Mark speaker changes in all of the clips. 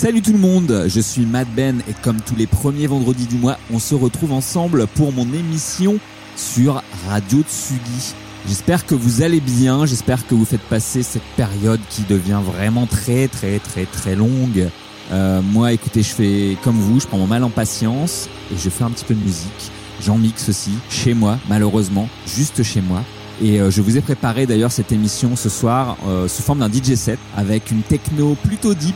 Speaker 1: Salut tout le monde, je suis Matt Ben et comme tous les premiers vendredis du mois, on se retrouve ensemble pour mon émission sur Radio Tsugi. J'espère que vous allez bien, j'espère que vous faites passer cette période qui devient vraiment très très très très longue. Euh, moi écoutez, je fais comme vous, je prends mon mal en patience et je fais un petit peu de musique. J'en mixe aussi, chez moi malheureusement, juste chez moi. Et euh, je vous ai préparé d'ailleurs cette émission ce soir euh, sous forme d'un DJ set avec une techno plutôt deep,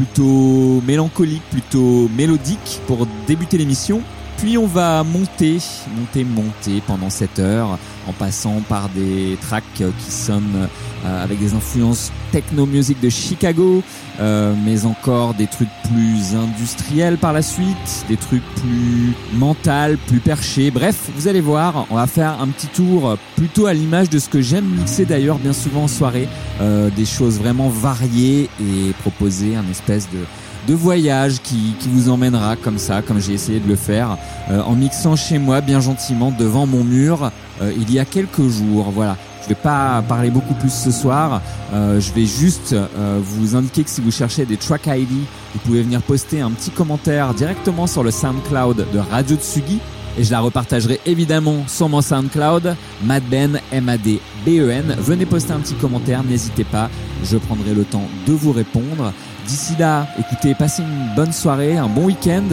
Speaker 1: plutôt mélancolique, plutôt mélodique pour débuter l'émission. Puis on va monter, monter, monter pendant cette heure en passant par des tracks qui sonnent euh, avec des influences techno music de Chicago, euh, mais encore des trucs plus industriels par la suite, des trucs plus mental, plus perchés. Bref, vous allez voir, on va faire un petit tour plutôt à l'image de ce que j'aime mixer d'ailleurs bien souvent en soirée, euh, des choses vraiment variées et proposer un espèce de voyage qui, vous emmènera comme ça, comme j'ai essayé de le faire, en mixant chez moi bien gentiment devant mon mur euh, il y a quelques jours. Voilà. Je vais pas parler beaucoup plus ce soir. Euh, je vais juste euh, vous indiquer que si vous cherchez des track ID, vous pouvez venir poster un petit commentaire directement sur le SoundCloud de Radio Tsugi. Et je la repartagerai évidemment sur mon SoundCloud, Madben, M-A-D-B-E-N. Venez poster un petit commentaire, n'hésitez pas. Je prendrai le temps de vous répondre. D'ici là, écoutez, passez une bonne soirée, un bon week-end.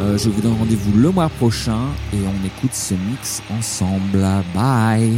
Speaker 1: Euh, je vous donne rendez-vous le mois prochain et on écoute ce mix ensemble. Bye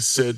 Speaker 2: said,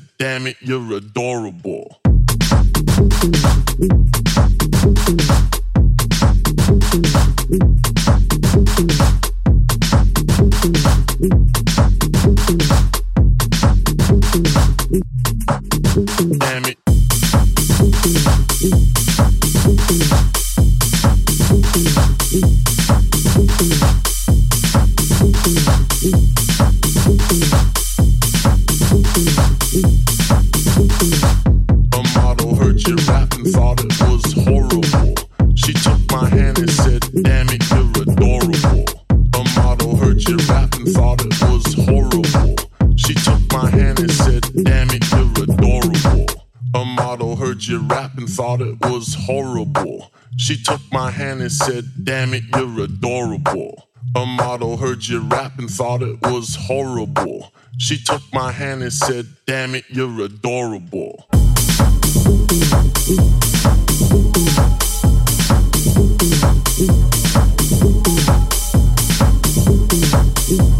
Speaker 2: She took my hand and said, Damn it, you're adorable. A model heard you rap and thought it was horrible. She took my hand and said, Damn it, you're adorable. Damn it.